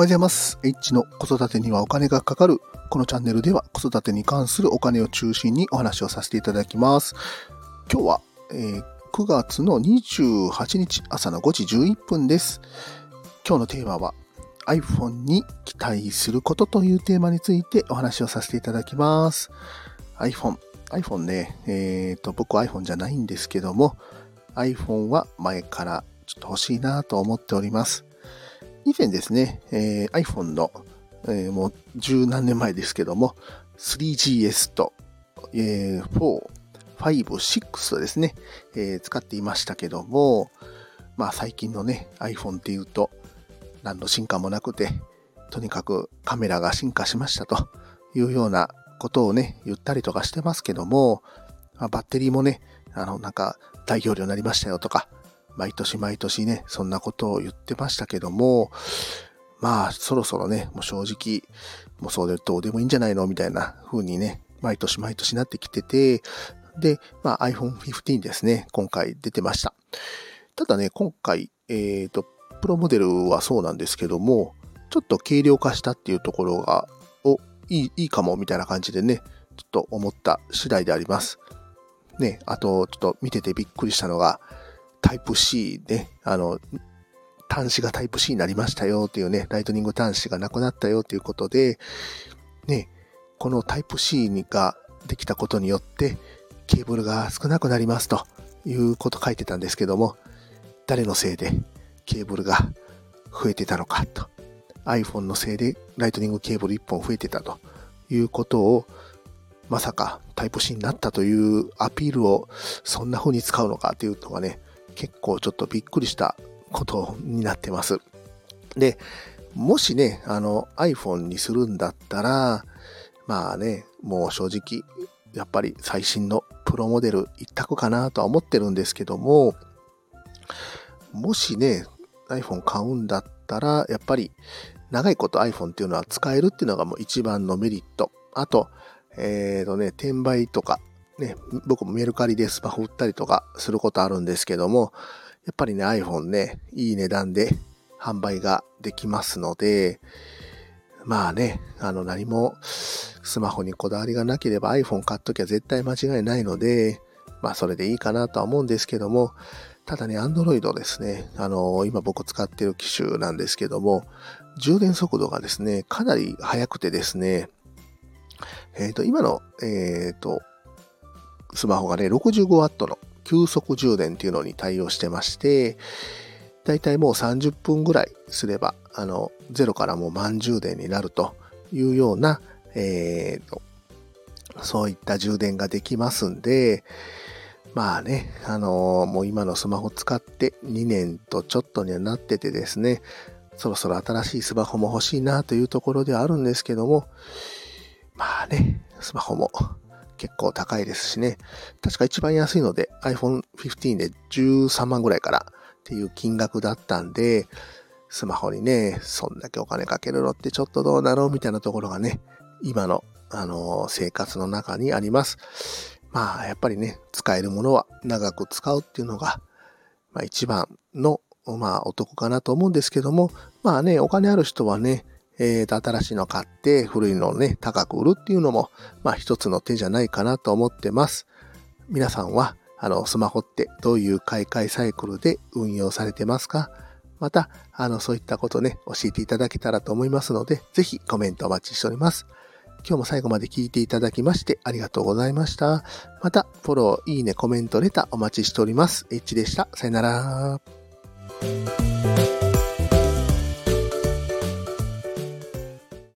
おはようございます。H の子育てにはお金がかかる。このチャンネルでは子育てに関するお金を中心にお話をさせていただきます。今日は、えー9月の28日朝の5時11分です。今日のテーマは iPhone に期待することというテーマについてお話をさせていただきます。iPhone。iPhone ね、えっ、と、僕 iPhone じゃないんですけども、iPhone は前からちょっと欲しいなと思っております。以前ですね、えー iPhone の、えーもう十何年前ですけども、3GS と、えー4、5、6とですね、えー使っていましたけども、まあ最近のね、iPhone っていうと、何の進化もなくて、とにかくカメラが進化しましたというようなことをね、言ったりとかしてますけども、まあバッテリーもね、あの、なんか大容量になりましたよとか、毎年毎年ね、そんなことを言ってましたけども、まあ、そろそろね、もう正直、もうそれどうでもいいんじゃないの？みたいな風にね、毎年毎年なってきてて、で、まあ iPhone 15ですね、今回出てました。ただね、今回、えっ、と、プロモデルはそうなんですけども、ちょっと軽量化したっていうところが、お、いい、いいかも、みたいな感じでね、ちょっと思った次第であります。ね、あと、ちょっと見ててびっくりしたのが、タイプ C ね、あの、端子がタイプ C になりましたよっていうね、ライトニング端子がなくなったよということで、ね、このタイプ C ができたことによって、ケーブルが少なくなりますということ書いてたんですけども、誰のせいでケーブルが増えてたのかと。iPhone のせいでライトニングケーブル1本増えてたということを、まさかタイプ C になったというアピールをそんな風に使うのかというのがね、結構ちょっとびっくりしたことになってます。で、もしね、あの iPhone にするんだったら、まあね、もう正直、やっぱり最新のプロモデル一択かなとは思ってるんですけども、もしね、iPhone 買うんだったら、やっぱり長いこと iPhone っていうのは使えるっていうのがもう一番のメリット。あと、えっ、とね、転売とか、ね、僕もメルカリでスマホ売ったりとかすることあるんですけども、やっぱりね、iPhone ね、いい値段で販売ができますので、まあね、あの何もスマホにこだわりがなければ iPhone 買っときゃ絶対間違いないので、まあそれでいいかなとは思うんですけども、ただね、Android ですね、あの、今僕使ってる機種なんですけども、充電速度がですね、かなり速くてですね、えっ、と、今の、えっ、と、スマホがね、65W の急速充電っていうのに対応してまして、だいたいもう30分ぐらいすれば、あの、ゼロからもう満充電になるというような、えーと、そういった充電ができますんで、まあね、あのもう今のスマホ使って2年とちょっとにはなっててですね、そろそろ新しいスマホも欲しいなというところではあるんですけども、まあね、スマホも結構高いですしね。確か一番安いので iPhone 15で13万ぐらいからっていう金額だったんで、スマホにね、そんだけお金かけるのってちょっとどうなのみたいなところがね、今の、あの生活の中にあります。まあ、やっぱりね、使えるものは長く使うっていうのが、まあ一番の、まあお得かなと思うんですけども、まあね、お金ある人はね、えーと、新しいの買って古いのをね、高く売るっていうのも、まあ一つの手じゃないかなと思ってます。皆さんは、あの、スマホってどういう買い替えサイクルで運用されてますか？また、あの、そういったことね、教えていただけたらと思いますので、ぜひコメントお待ちしております。今日も最後まで聞いていただきましてありがとうございました。また、フォロー、いいね、コメント、レターお待ちしております。H でした。さよなら。